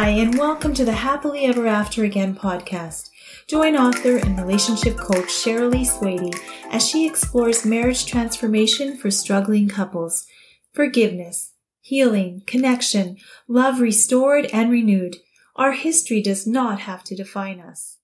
Hi, and welcome to the Happily Ever After Again podcast. Join author and relationship coach Cheryl Lee Swady as she explores marriage transformation for struggling couples, forgiveness, healing, connection, love restored and renewed. Our history does not have to define us.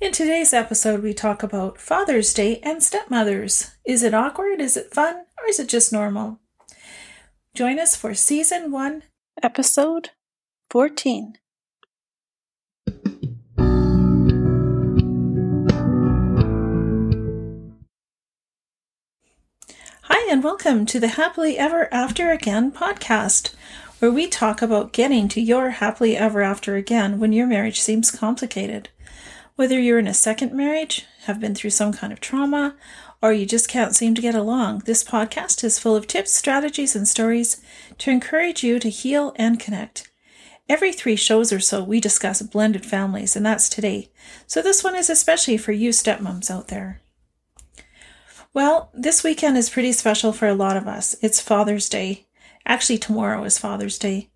In today's episode, we talk about Father's Day and stepmothers. Is it awkward? Is it fun? Or is it just normal? Join us for season one, episode 14. Hi, and welcome to the Happily Ever After Again podcast, where we talk about getting to your happily ever after again when your marriage seems complicated. Whether you're in a second marriage, have been through some kind of trauma, or you just can't seem to get along, this podcast is full of tips, strategies, and stories to encourage you to heal and connect. Every three shows or so, we discuss blended families, and that's today. So this one is especially for you stepmoms out there. Well, this weekend is pretty special for a lot of us. It's Father's Day. Actually, tomorrow is Father's Day.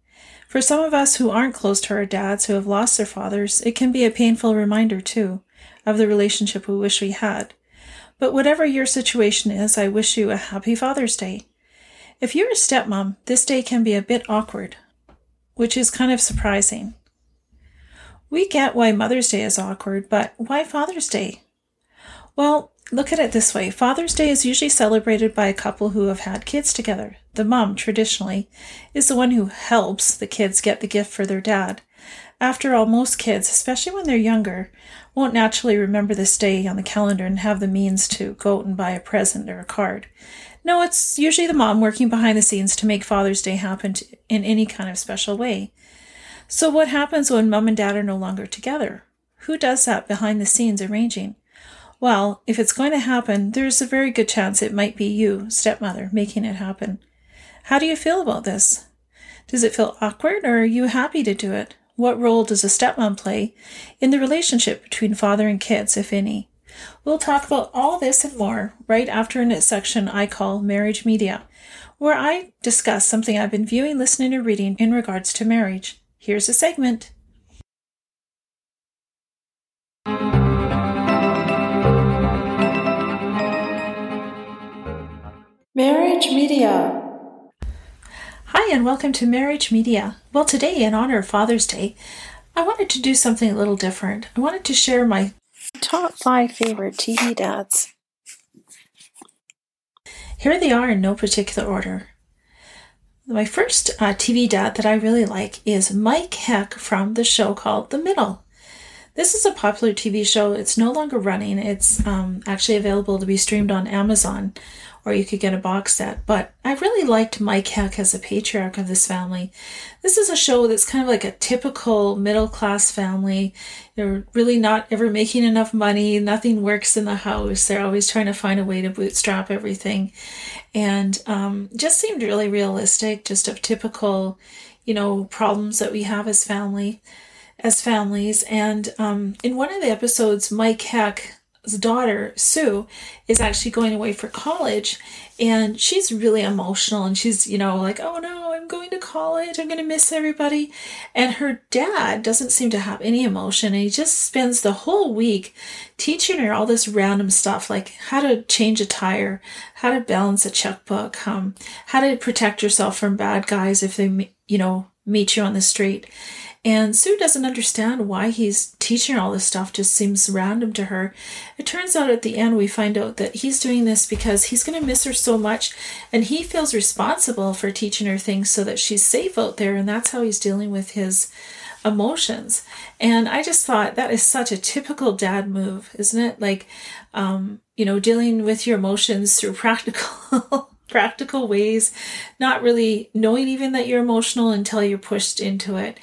For some of us who aren't close to our dads who have lost their fathers, it can be a painful reminder, too, of the relationship we wish we had. But whatever your situation is, I wish you a happy Father's Day. If you're a stepmom, this day can be a bit awkward, which is kind of surprising. We get why Mother's Day is awkward, but why Father's Day? Well, Look at it this way Father's Day is usually celebrated by a couple who have had kids together. The mom, traditionally, is the one who helps the kids get the gift for their dad. After all, most kids, especially when they're younger, won't naturally remember this day on the calendar and have the means to go out and buy a present or a card. No, it's usually the mom working behind the scenes to make Father's Day happen in any kind of special way. So, what happens when mom and dad are no longer together? Who does that behind the scenes arranging? Well, if it's going to happen, there's a very good chance it might be you, stepmother, making it happen. How do you feel about this? Does it feel awkward or are you happy to do it? What role does a stepmom play in the relationship between father and kids, if any? We'll talk about all this and more right after a section I call Marriage Media, where I discuss something I've been viewing, listening, or reading in regards to marriage. Here's a segment. Marriage Media. Hi, and welcome to Marriage Media. Well, today, in honor of Father's Day, I wanted to do something a little different. I wanted to share my top five favorite TV dads. Here they are in no particular order. My first uh, TV dad that I really like is Mike Heck from the show called The Middle. This is a popular TV show. It's no longer running. It's um, actually available to be streamed on Amazon or you could get a box set. But I really liked Mike Heck as a patriarch of this family. This is a show that's kind of like a typical middle class family. They're really not ever making enough money. Nothing works in the house. They're always trying to find a way to bootstrap everything. And um, just seemed really realistic, just of typical, you know, problems that we have as family as families. And um, in one of the episodes, Mike Heck daughter, Sue, is actually going away for college and she's really emotional and she's, you know, like, oh no, I'm going to college. I'm going to miss everybody. And her dad doesn't seem to have any emotion and he just spends the whole week teaching her all this random stuff like how to change a tire, how to balance a checkbook, um, how to protect yourself from bad guys if they, you know, meet you on the street. And Sue doesn't understand why he's teaching all this stuff, just seems random to her. It turns out at the end, we find out that he's doing this because he's going to miss her so much, and he feels responsible for teaching her things so that she's safe out there, and that's how he's dealing with his emotions. And I just thought that is such a typical dad move, isn't it? Like, um, you know, dealing with your emotions through practical. practical ways, not really knowing even that you're emotional until you're pushed into it.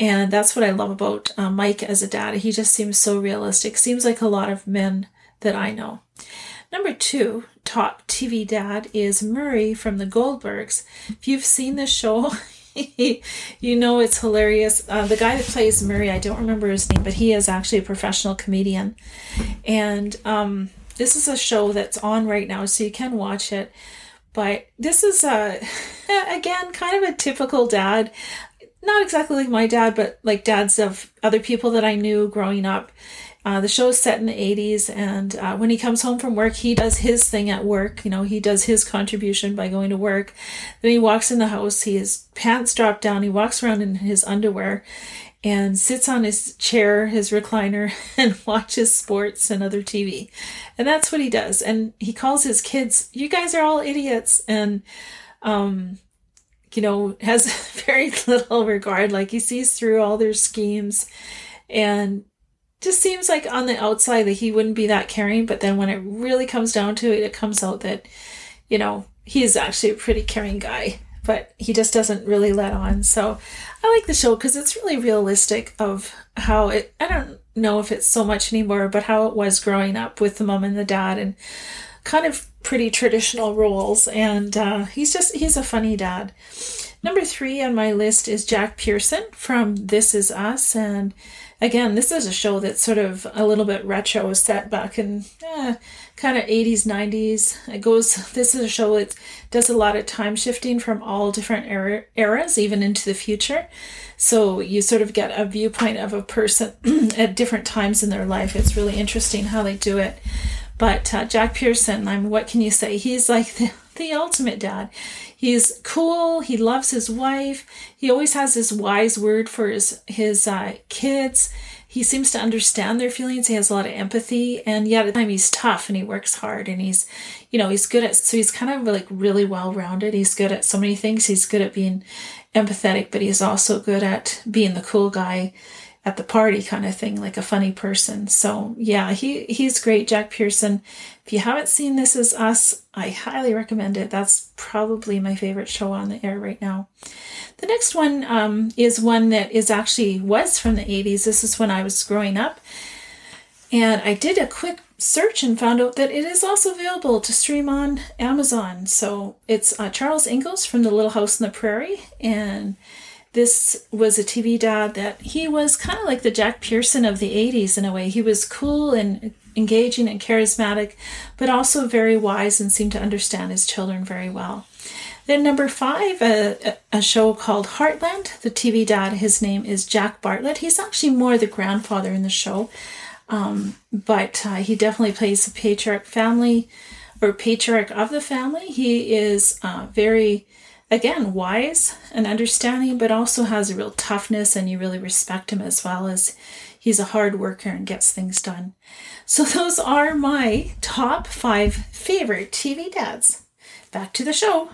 And that's what I love about uh, Mike as a dad. He just seems so realistic. Seems like a lot of men that I know. Number two, top TV dad is Murray from the Goldbergs. If you've seen this show, you know it's hilarious. Uh, the guy that plays Murray, I don't remember his name, but he is actually a professional comedian. And um, this is a show that's on right now, so you can watch it. But this is, a, again, kind of a typical dad not exactly like my dad, but like dads of other people that I knew growing up. Uh, the show is set in the 80s, and uh, when he comes home from work, he does his thing at work. You know, he does his contribution by going to work. Then he walks in the house, he his pants drop down, he walks around in his underwear and sits on his chair, his recliner, and watches sports and other TV. And that's what he does. And he calls his kids, You guys are all idiots. And, um, you know, has very little regard. Like he sees through all their schemes and just seems like on the outside that he wouldn't be that caring. But then when it really comes down to it, it comes out that, you know, he's actually a pretty caring guy, but he just doesn't really let on. So I like the show because it's really realistic of how it, I don't know if it's so much anymore, but how it was growing up with the mom and the dad and kind of pretty traditional roles. And uh, he's just, he's a funny dad. Number three on my list is Jack Pearson from This Is Us. And again, this is a show that's sort of a little bit retro, set back in eh, kind of 80s, 90s. It goes, this is a show that does a lot of time shifting from all different era, eras, even into the future. So you sort of get a viewpoint of a person at different times in their life. It's really interesting how they do it. But uh, Jack Pearson, I'm, what can you say? He's like the, the ultimate dad. He's cool. He loves his wife. He always has this wise word for his his uh, kids. He seems to understand their feelings. He has a lot of empathy, and yet at the time he's tough and he works hard and he's, you know, he's good at. So he's kind of like really well rounded. He's good at so many things. He's good at being empathetic, but he's also good at being the cool guy at the party kind of thing, like a funny person. So yeah, he he's great, Jack Pearson. If you haven't seen This Is Us, I highly recommend it. That's probably my favorite show on the air right now. The next one um, is one that is actually was from the 80s. This is when I was growing up. And I did a quick search and found out that it is also available to stream on Amazon. So it's uh, Charles Ingalls from The Little House on the Prairie. And this was a TV dad that he was kind of like the Jack Pearson of the 80s in a way. He was cool and engaging and charismatic, but also very wise and seemed to understand his children very well. Then, number five, a, a show called Heartland. The TV dad, his name is Jack Bartlett. He's actually more the grandfather in the show, um, but uh, he definitely plays the patriarch family or patriarch of the family. He is uh, very again, wise and understanding, but also has a real toughness and you really respect him as well as he's a hard worker and gets things done. So those are my top five favorite TV dads. Back to the show.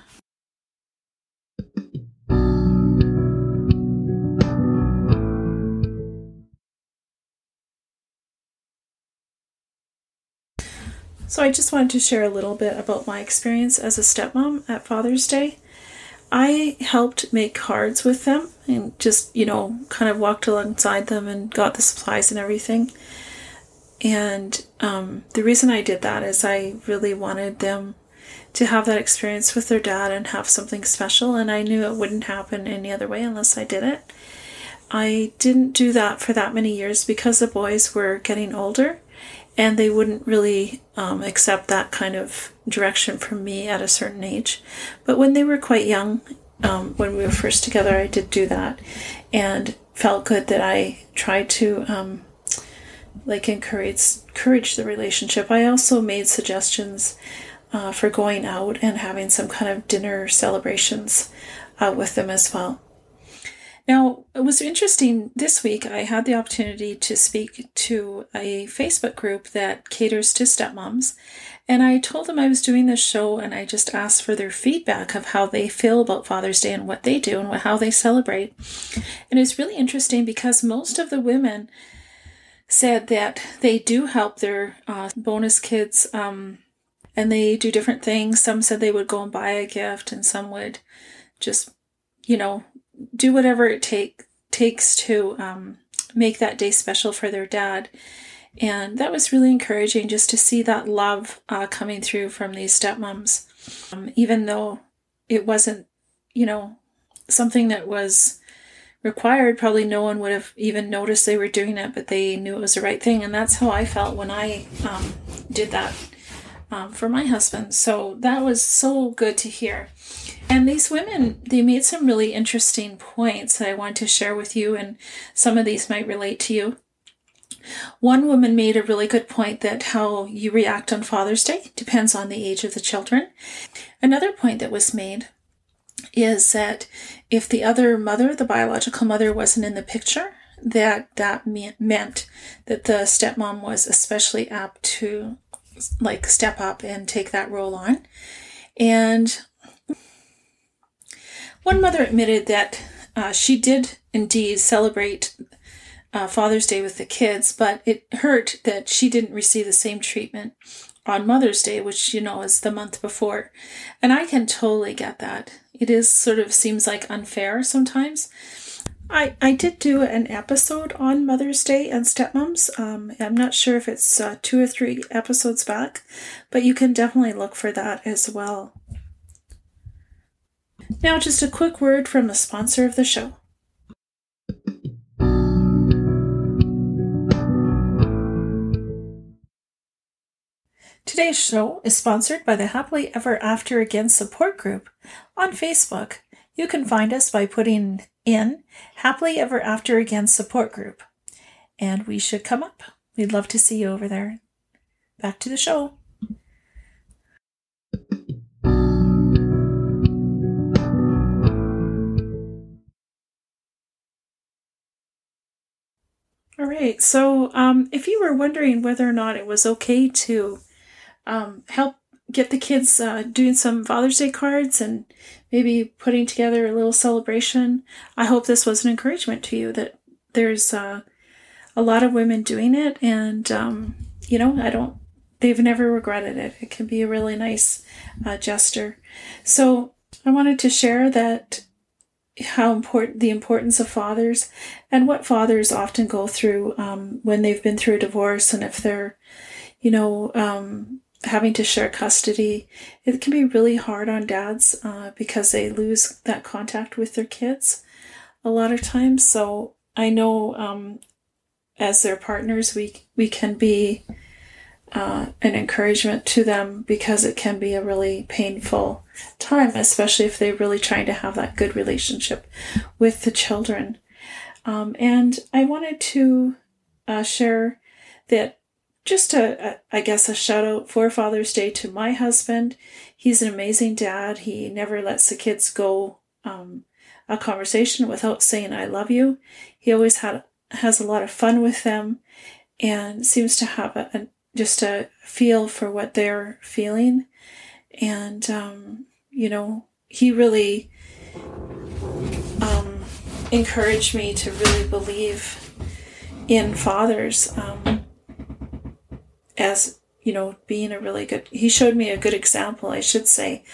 So, I just wanted to share a little bit about my experience as a stepmom at Father's Day. I helped make cards with them and just, you know, kind of walked alongside them and got the supplies and everything. And um, the reason I did that is I really wanted them to have that experience with their dad and have something special. And I knew it wouldn't happen any other way unless I did it. I didn't do that for that many years because the boys were getting older and they wouldn't really um, accept that kind of direction from me at a certain age. But when they were quite young, um, when we were first together, I did do that, and felt good that I tried to um, like encourage encourage the relationship. I also made suggestions uh, for going out and having some kind of dinner celebrations uh, with them as well. Now, it was interesting this week. I had the opportunity to speak to a Facebook group that caters to stepmoms, and I told them I was doing this show and I just asked for their feedback of how they feel about Father's Day and what they do and how they celebrate. And it's really interesting because most of the women said that they do help their uh, bonus kids um, and they do different things. Some said they would go and buy a gift, and some would just, you know, do whatever it take takes to um, make that day special for their dad. And that was really encouraging just to see that love uh, coming through from these stepmoms, um, even though it wasn't, you know, something that was required. Probably no one would have even noticed they were doing it, but they knew it was the right thing. And that's how I felt when I um, did that um, for my husband. So that was so good to hear. And these women, they made some really interesting points that I want to share with you, and some of these might relate to you. One woman made a really good point that how you react on Father's Day depends on the age of the children. Another point that was made is that if the other mother, the biological mother, wasn't in the picture, that that meant that the stepmom was especially apt to like step up and take that role on. And one mother admitted that uh, she did indeed celebrate uh, Father's Day with the kids, but it hurt that she didn't receive the same treatment on Mother's Day, which, you know, is the month before. And I can totally get that. It is sort of seems like unfair sometimes. I, I did do an episode on Mother's Day and stepmoms. Um, I'm not sure if it's uh, two or three episodes back, but you can definitely look for that as well. Now, just a quick word from the sponsor of the show. Today's show is sponsored by the Happily Ever After Again support group on Facebook. You can find us by putting in Happily Ever After Again support group, and we should come up. We'd love to see you over there. Back to the show. All right, so um, if you were wondering whether or not it was okay to um, help get the kids uh, doing some Father's Day cards and maybe putting together a little celebration. I hope this was an encouragement to you that there's uh, a lot of women doing it, and um, you know, I don't. They've never regretted it. It can be a really nice uh, gesture. So I wanted to share that how important the importance of fathers and what fathers often go through um, when they've been through a divorce and if they're you know um, having to share custody, it can be really hard on dads uh, because they lose that contact with their kids a lot of times. So I know um, as their partners, we we can be uh, an encouragement to them because it can be a really painful time, especially if they're really trying to have that good relationship with the children. Um, and I wanted to uh, share that just a, a, I guess, a shout out for Father's Day to my husband. He's an amazing dad. He never lets the kids go um, a conversation without saying "I love you." He always had has a lot of fun with them, and seems to have a, a just a feel for what they're feeling. And um, you know, he really um, encouraged me to really believe in fathers. Um, as you know being a really good he showed me a good example i should say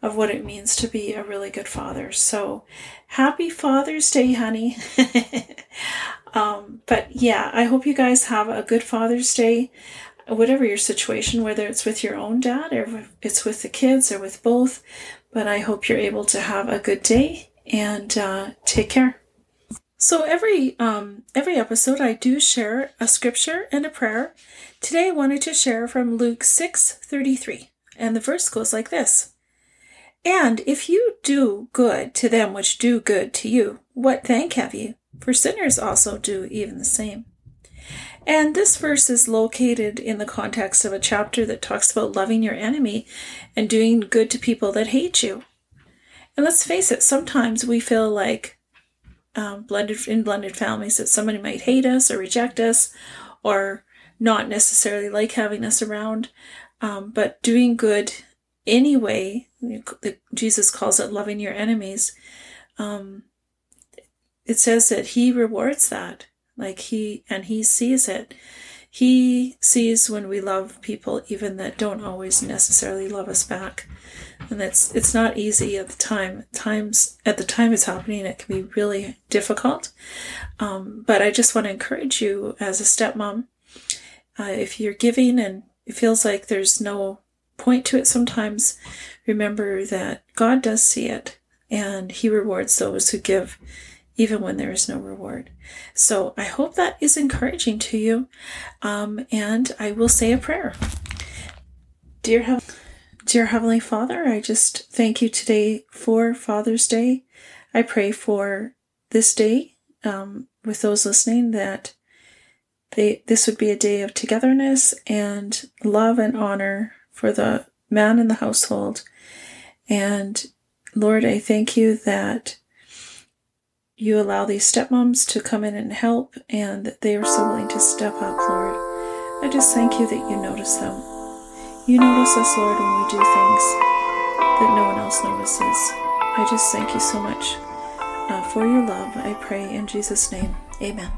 of what it means to be a really good father so happy father's day honey um, but yeah i hope you guys have a good father's day whatever your situation whether it's with your own dad or it's with the kids or with both but i hope you're able to have a good day and uh, take care so every um, every episode I do share a scripture and a prayer Today I wanted to share from Luke 6:33, and the verse goes like this: And if you do good to them which do good to you, what thank have you? For sinners also do even the same. And this verse is located in the context of a chapter that talks about loving your enemy and doing good to people that hate you. And let's face it, sometimes we feel like um, blended in blended families that somebody might hate us or reject us or not necessarily like having us around, um, but doing good anyway. Jesus calls it loving your enemies. Um, it says that he rewards that, like he, and he sees it. He sees when we love people, even that don't always necessarily love us back. And that's, it's not easy at the time. Times, at the time it's happening, it can be really difficult. Um, but I just want to encourage you as a stepmom uh, if you're giving and it feels like there's no point to it sometimes, remember that God does see it and He rewards those who give even when there is no reward. So I hope that is encouraging to you. Um, and I will say a prayer. Dear, dear Heavenly Father, I just thank you today for Father's Day. I pray for this day um, with those listening that they this would be a day of togetherness and love and honor for the man in the household. And Lord, I thank you that you allow these stepmoms to come in and help and they are so willing to step up, Lord. I just thank you that you notice them. You notice us, Lord, when we do things that no one else notices. I just thank you so much uh, for your love. I pray in Jesus' name. Amen.